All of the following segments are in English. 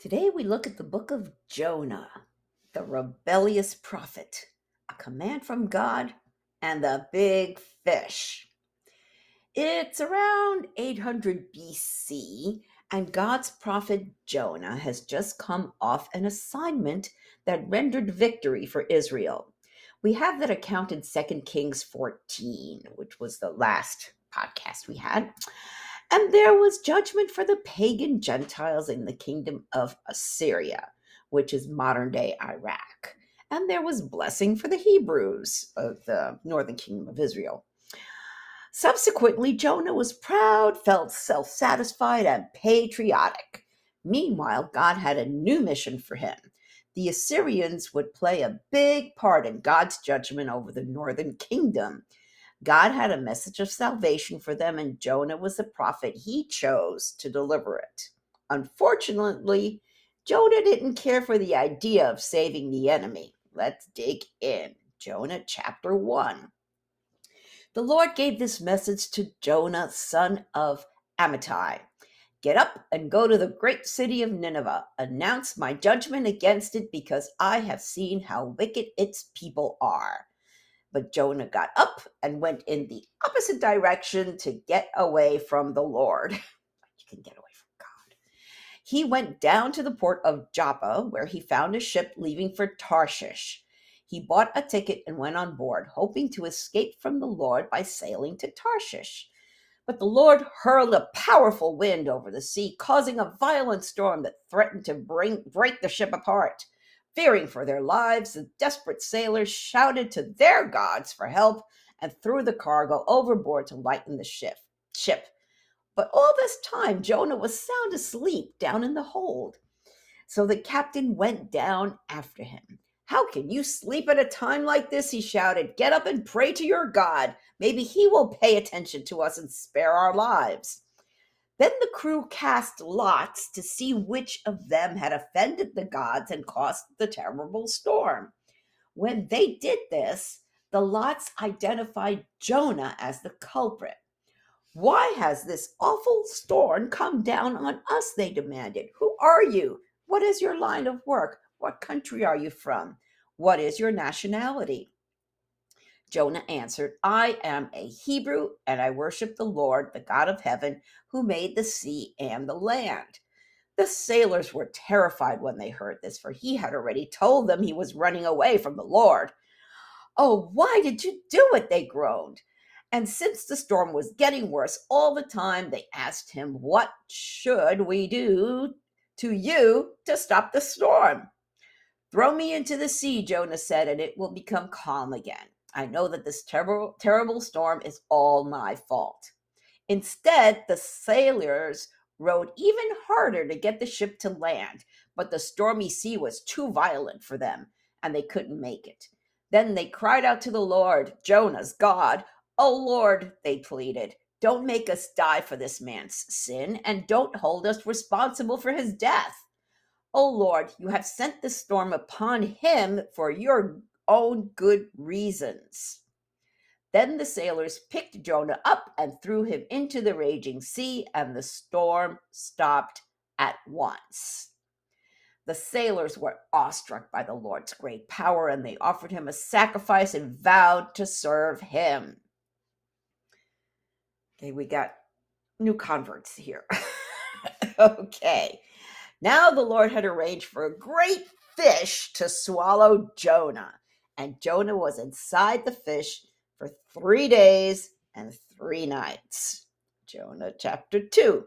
Today we look at the book of Jonah, the rebellious prophet, a command from God, and the big fish. It's around 800 BC, and God's prophet Jonah has just come off an assignment that rendered victory for Israel. We have that account in 2 Kings 14, which was the last podcast we had. And there was judgment for the pagan Gentiles in the kingdom of Assyria, which is modern day Iraq. And there was blessing for the Hebrews of the northern kingdom of Israel. Subsequently, Jonah was proud, felt self satisfied, and patriotic. Meanwhile, God had a new mission for him. The Assyrians would play a big part in God's judgment over the northern kingdom God had a message of salvation for them, and Jonah was the prophet he chose to deliver it. Unfortunately, Jonah didn't care for the idea of saving the enemy. Let's dig in. Jonah chapter 1. The Lord gave this message to Jonah, son of Amittai. Get up and go to the great city of Nineveh. Announce my judgment against it because I have seen how wicked its people are. But Jonah got up and went in the opposite direction to get away from the Lord. you can get away from God. He went down to the port of Joppa, where he found a ship leaving for Tarshish. He bought a ticket and went on board, hoping to escape from the Lord by sailing to Tarshish. But the Lord hurled a powerful wind over the sea, causing a violent storm that threatened to bring, break the ship apart. Fearing for their lives, the desperate sailors shouted to their gods for help and threw the cargo overboard to lighten the ship. ship. But all this time, Jonah was sound asleep down in the hold. So the captain went down after him. How can you sleep at a time like this? He shouted. Get up and pray to your God. Maybe he will pay attention to us and spare our lives. Then the crew cast lots to see which of them had offended the gods and caused the terrible storm. When they did this, the lots identified Jonah as the culprit. Why has this awful storm come down on us? They demanded. Who are you? What is your line of work? What country are you from? What is your nationality? Jonah answered, I am a Hebrew, and I worship the Lord, the God of heaven, who made the sea and the land. The sailors were terrified when they heard this, for he had already told them he was running away from the Lord. Oh, why did you do it? They groaned. And since the storm was getting worse all the time, they asked him, What should we do to you to stop the storm? Throw me into the sea, Jonah said, and it will become calm again. I know that this terrible, terrible storm is all my fault. Instead, the sailors rowed even harder to get the ship to land, but the stormy sea was too violent for them, and they couldn't make it. Then they cried out to the Lord, Jonah's God. Oh Lord, they pleaded, don't make us die for this man's sin, and don't hold us responsible for his death. O Lord, you have sent this storm upon him for your own good reasons. Then the sailors picked Jonah up and threw him into the raging sea, and the storm stopped at once. The sailors were awestruck by the Lord's great power, and they offered him a sacrifice and vowed to serve him. Okay, we got new converts here. okay. Now the Lord had arranged for a great fish to swallow Jonah, and Jonah was inside the fish for three days and three nights. Jonah chapter 2.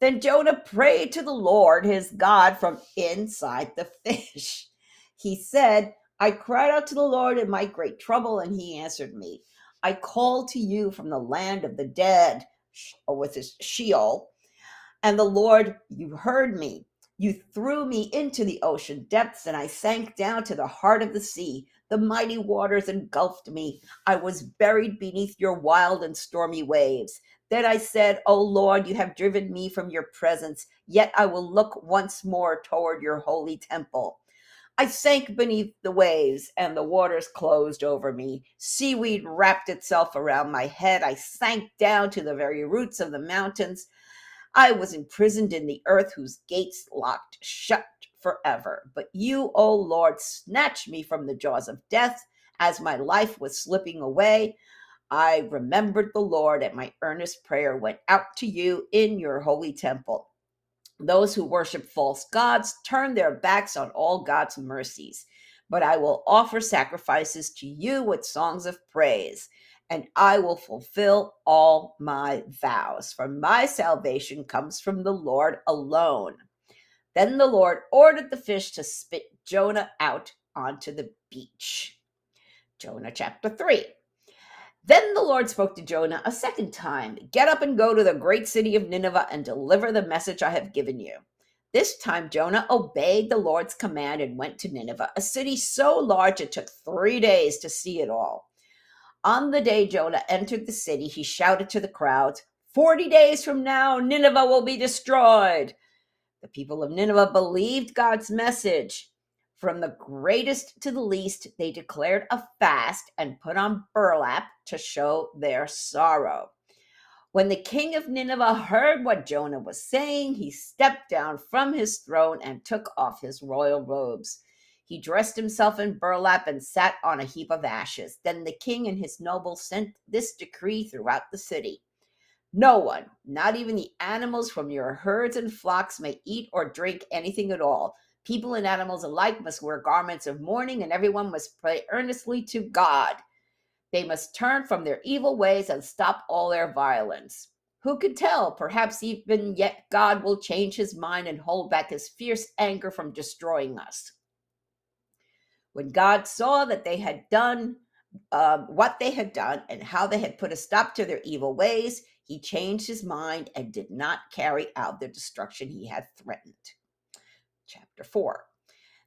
Then Jonah prayed to the Lord his God from inside the fish. He said, I cried out to the Lord in my great trouble, and he answered me. I called to you from the land of the dead, or with his Sheol, and the Lord, you heard me. You threw me into the ocean depths, and I sank down to the heart of the sea. The mighty waters engulfed me. I was buried beneath your wild and stormy waves. Then I said, O Lord, you have driven me from your presence, yet I will look once more toward your holy temple. I sank beneath the waves, and the waters closed over me. Seaweed wrapped itself around my head. I sank down to the very roots of the mountains. I was imprisoned in the earth whose gates locked shut forever. But you, O Lord, snatched me from the jaws of death as my life was slipping away. I remembered the Lord, and my earnest prayer went out to you in your holy temple. Those who worship false gods turn their backs on all God's mercies. But I will offer sacrifices to you with songs of praise and I will fulfill all my vows. For my salvation comes from the Lord alone. Then the Lord ordered the fish to spit Jonah out onto the beach. Jonah chapter 3. Then the Lord spoke to Jonah a second time Get up and go to the great city of Nineveh and deliver the message I have given you. This time Jonah obeyed the Lord's command and went to Nineveh, a city so large it took three days to see it all. On the day Jonah entered the city, he shouted to the crowds, Forty days from now, Nineveh will be destroyed. The people of Nineveh believed God's message. From the greatest to the least, they declared a fast and put on burlap to show their sorrow. When the king of Nineveh heard what Jonah was saying, he stepped down from his throne and took off his royal robes. He dressed himself in burlap and sat on a heap of ashes. Then the king and his nobles sent this decree throughout the city No one, not even the animals from your herds and flocks, may eat or drink anything at all. People and animals alike must wear garments of mourning, and everyone must pray earnestly to God. They must turn from their evil ways and stop all their violence. Who could tell? Perhaps even yet God will change his mind and hold back his fierce anger from destroying us. When God saw that they had done um, what they had done and how they had put a stop to their evil ways, he changed his mind and did not carry out the destruction he had threatened. Chapter 4.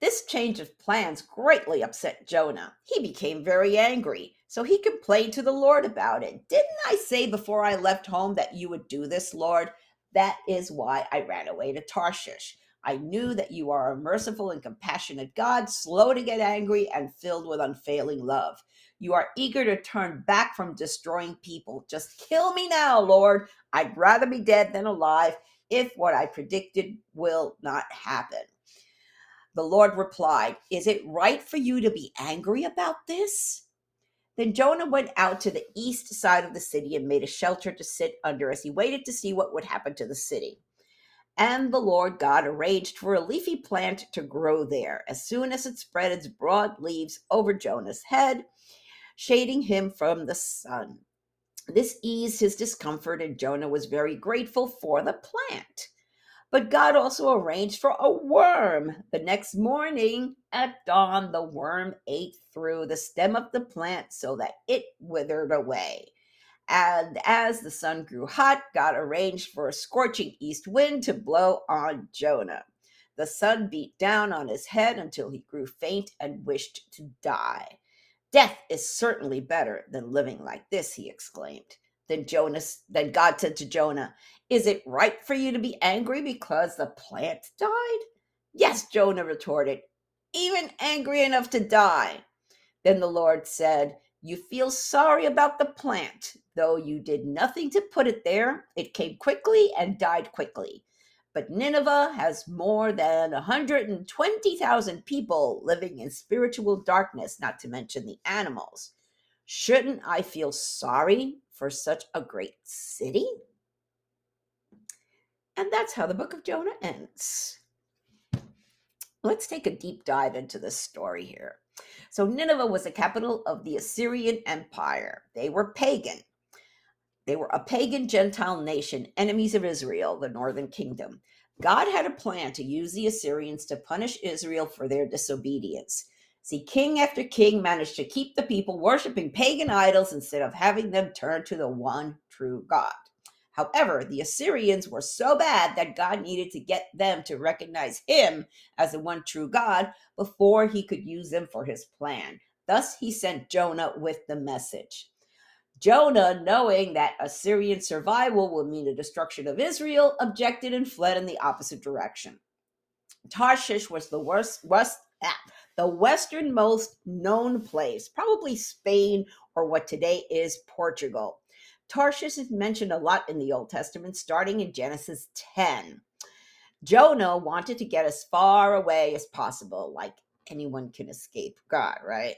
This change of plans greatly upset Jonah. He became very angry, so he complained to the Lord about it. Didn't I say before I left home that you would do this, Lord? That is why I ran away to Tarshish. I knew that you are a merciful and compassionate God, slow to get angry and filled with unfailing love. You are eager to turn back from destroying people. Just kill me now, Lord. I'd rather be dead than alive if what I predicted will not happen. The Lord replied, Is it right for you to be angry about this? Then Jonah went out to the east side of the city and made a shelter to sit under as he waited to see what would happen to the city. And the Lord God arranged for a leafy plant to grow there as soon as it spread its broad leaves over Jonah's head, shading him from the sun. This eased his discomfort, and Jonah was very grateful for the plant. But God also arranged for a worm. The next morning at dawn, the worm ate through the stem of the plant so that it withered away. And as the sun grew hot, God arranged for a scorching east wind to blow on Jonah. The sun beat down on his head until he grew faint and wished to die. Death is certainly better than living like this, he exclaimed. Then Jonas, then God said to Jonah, Is it right for you to be angry because the plant died? Yes, Jonah retorted, even angry enough to die. Then the Lord said, You feel sorry about the plant, though you did nothing to put it there. It came quickly and died quickly. But Nineveh has more than 120,000 people living in spiritual darkness, not to mention the animals. Shouldn't I feel sorry for such a great city? And that's how the book of Jonah ends. Let's take a deep dive into this story here. So, Nineveh was the capital of the Assyrian Empire. They were pagan. They were a pagan Gentile nation, enemies of Israel, the northern kingdom. God had a plan to use the Assyrians to punish Israel for their disobedience. See, king after king managed to keep the people worshiping pagan idols instead of having them turn to the one true God. However, the Assyrians were so bad that God needed to get them to recognize him as the one true God before he could use them for his plan. Thus, he sent Jonah with the message. Jonah, knowing that Assyrian survival would mean the destruction of Israel, objected and fled in the opposite direction. Tarshish was the worst, ah, the westernmost known place, probably Spain or what today is Portugal. Tarshish is mentioned a lot in the Old Testament, starting in Genesis 10. Jonah wanted to get as far away as possible, like anyone can escape God, right?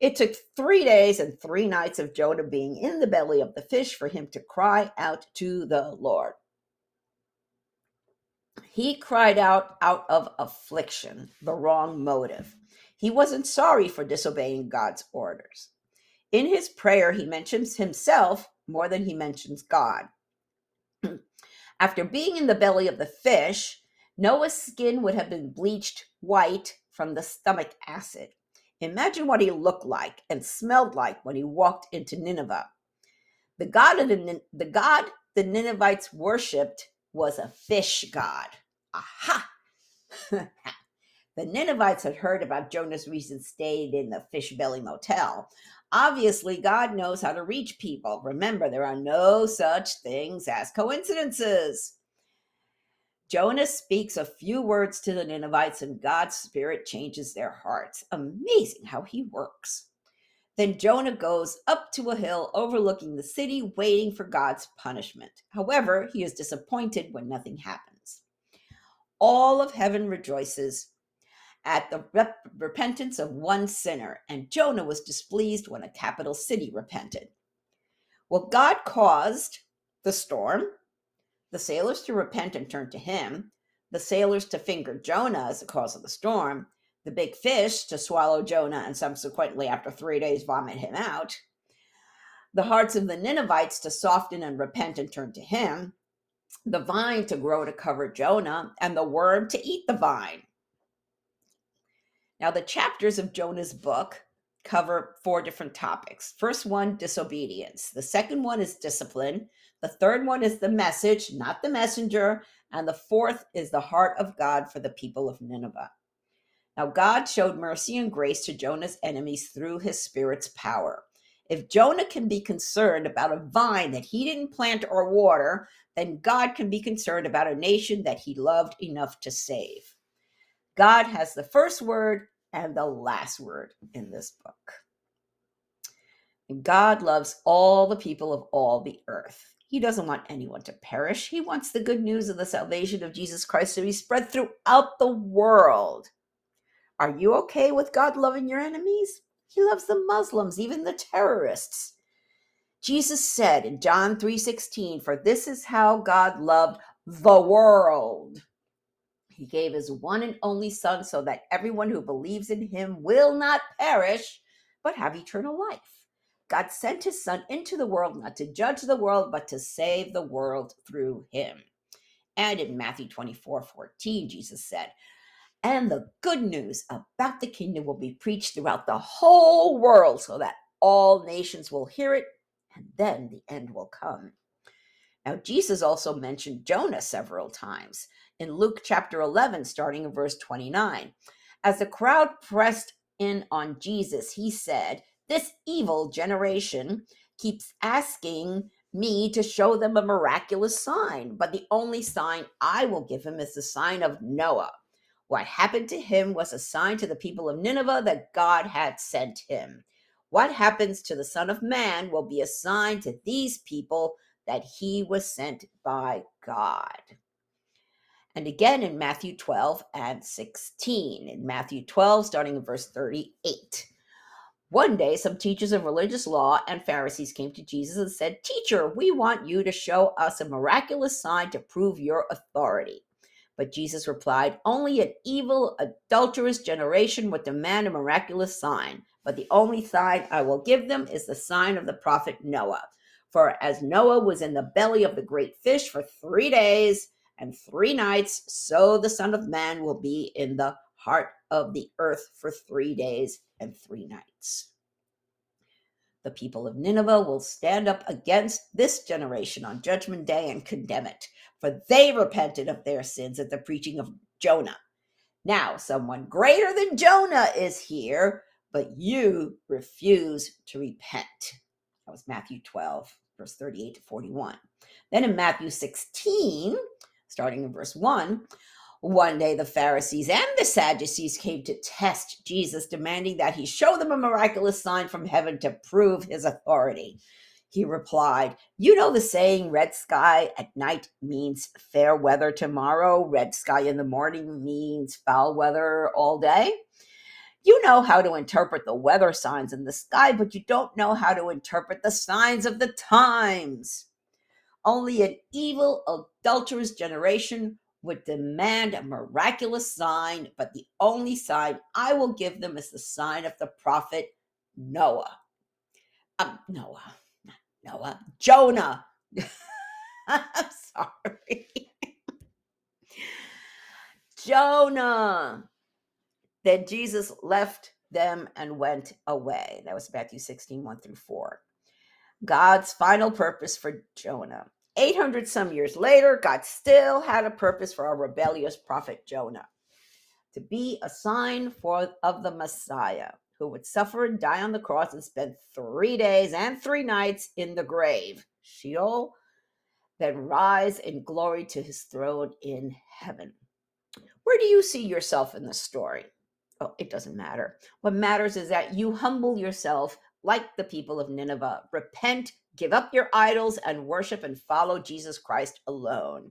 It took three days and three nights of Jonah being in the belly of the fish for him to cry out to the Lord. He cried out out of affliction, the wrong motive. He wasn't sorry for disobeying God's orders. In his prayer, he mentions himself more than he mentions God. After being in the belly of the fish, Noah's skin would have been bleached white from the stomach acid. Imagine what he looked like and smelled like when he walked into Nineveh. The god of the, the god the Ninevites worshipped was a fish god. Aha! the Ninevites had heard about Jonah's recent stay in the Fish Belly Motel. Obviously, God knows how to reach people. Remember, there are no such things as coincidences. Jonah speaks a few words to the Ninevites, and God's Spirit changes their hearts. Amazing how he works. Then Jonah goes up to a hill overlooking the city, waiting for God's punishment. However, he is disappointed when nothing happens. All of heaven rejoices at the rep- repentance of one sinner, and Jonah was displeased when a capital city repented. Well, God caused the storm, the sailors to repent and turn to him, the sailors to finger Jonah as the cause of the storm, the big fish to swallow Jonah and subsequently, after three days, vomit him out, the hearts of the Ninevites to soften and repent and turn to him, the vine to grow to cover Jonah, and the worm to eat the vine. Now, the chapters of Jonah's book cover four different topics. First one, disobedience. The second one is discipline. The third one is the message, not the messenger. And the fourth is the heart of God for the people of Nineveh. Now, God showed mercy and grace to Jonah's enemies through his spirit's power. If Jonah can be concerned about a vine that he didn't plant or water, then God can be concerned about a nation that he loved enough to save. God has the first word and the last word in this book. And God loves all the people of all the earth. He doesn't want anyone to perish. He wants the good news of the salvation of Jesus Christ to be spread throughout the world. Are you okay with God loving your enemies? He loves the Muslims, even the terrorists. Jesus said in John 3:16, "For this is how God loved the world, he gave his one and only Son so that everyone who believes in him will not perish, but have eternal life. God sent his Son into the world not to judge the world, but to save the world through him. And in Matthew 24 14, Jesus said, And the good news about the kingdom will be preached throughout the whole world so that all nations will hear it, and then the end will come. Now, Jesus also mentioned Jonah several times in Luke chapter 11, starting in verse 29. As the crowd pressed in on Jesus, he said, This evil generation keeps asking me to show them a miraculous sign, but the only sign I will give him is the sign of Noah. What happened to him was a sign to the people of Nineveh that God had sent him. What happens to the Son of Man will be a sign to these people that he was sent by God. And again in Matthew 12 and 16. In Matthew 12, starting in verse 38. One day, some teachers of religious law and Pharisees came to Jesus and said, Teacher, we want you to show us a miraculous sign to prove your authority. But Jesus replied, Only an evil, adulterous generation would demand a miraculous sign. But the only sign I will give them is the sign of the prophet Noah. For as Noah was in the belly of the great fish for three days and three nights, so the Son of Man will be in the heart of the earth for three days and three nights. The people of Nineveh will stand up against this generation on Judgment Day and condemn it, for they repented of their sins at the preaching of Jonah. Now, someone greater than Jonah is here, but you refuse to repent. That was Matthew 12, verse 38 to 41. Then in Matthew 16, starting in verse 1, one day, the Pharisees and the Sadducees came to test Jesus, demanding that he show them a miraculous sign from heaven to prove his authority. He replied, You know the saying, red sky at night means fair weather tomorrow, red sky in the morning means foul weather all day. You know how to interpret the weather signs in the sky, but you don't know how to interpret the signs of the times. Only an evil, adulterous generation would demand a miraculous sign, but the only sign I will give them is the sign of the prophet Noah. Um, Noah, Noah, Jonah. I'm sorry. Jonah. Then Jesus left them and went away. That was Matthew 16, 1 through 4. God's final purpose for Jonah. 800 some years later, God still had a purpose for our rebellious prophet Jonah to be a sign for of the Messiah who would suffer and die on the cross and spend 3 days and 3 nights in the grave, Sheol, then rise in glory to his throne in heaven. Where do you see yourself in the story? Oh, it doesn't matter. What matters is that you humble yourself like the people of Nineveh. Repent Give up your idols and worship and follow Jesus Christ alone.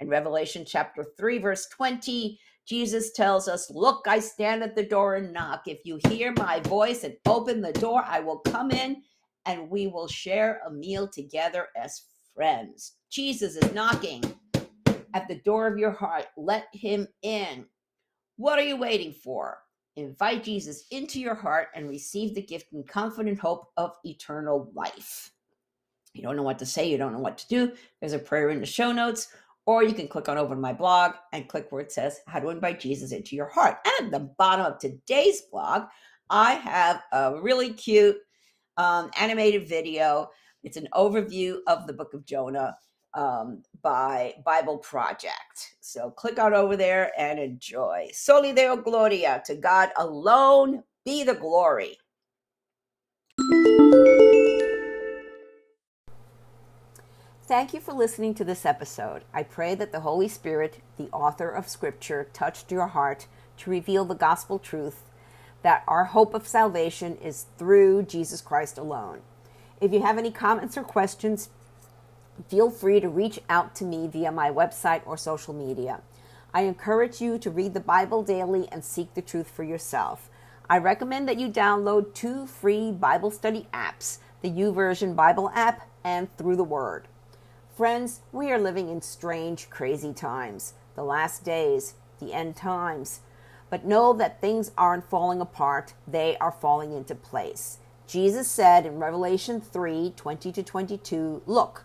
In Revelation chapter 3, verse 20, Jesus tells us, Look, I stand at the door and knock. If you hear my voice and open the door, I will come in and we will share a meal together as friends. Jesus is knocking at the door of your heart. Let him in. What are you waiting for? Invite Jesus into your heart and receive the gift and confident hope of eternal life you don't know what to say, you don't know what to do, there's a prayer in the show notes, or you can click on over to my blog and click where it says how to invite Jesus into your heart. And at the bottom of today's blog, I have a really cute um, animated video. It's an overview of the book of Jonah um, by Bible Project. So click on over there and enjoy. Soli Deo Gloria. To God alone be the glory. Thank you for listening to this episode. I pray that the Holy Spirit, the author of Scripture, touched your heart to reveal the gospel truth that our hope of salvation is through Jesus Christ alone. If you have any comments or questions, feel free to reach out to me via my website or social media. I encourage you to read the Bible daily and seek the truth for yourself. I recommend that you download two free Bible study apps the YouVersion Bible app and Through the Word. Friends, we are living in strange, crazy times, the last days, the end times. But know that things aren't falling apart, they are falling into place. Jesus said in Revelation 3 20 to 22, Look,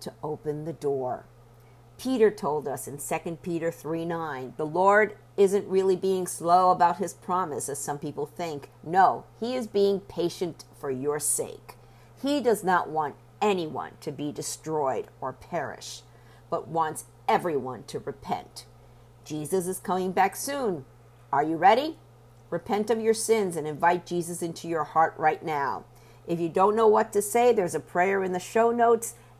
to open the door. Peter told us in 2 Peter 3 9, the Lord isn't really being slow about his promise, as some people think. No, he is being patient for your sake. He does not want anyone to be destroyed or perish, but wants everyone to repent. Jesus is coming back soon. Are you ready? Repent of your sins and invite Jesus into your heart right now. If you don't know what to say, there's a prayer in the show notes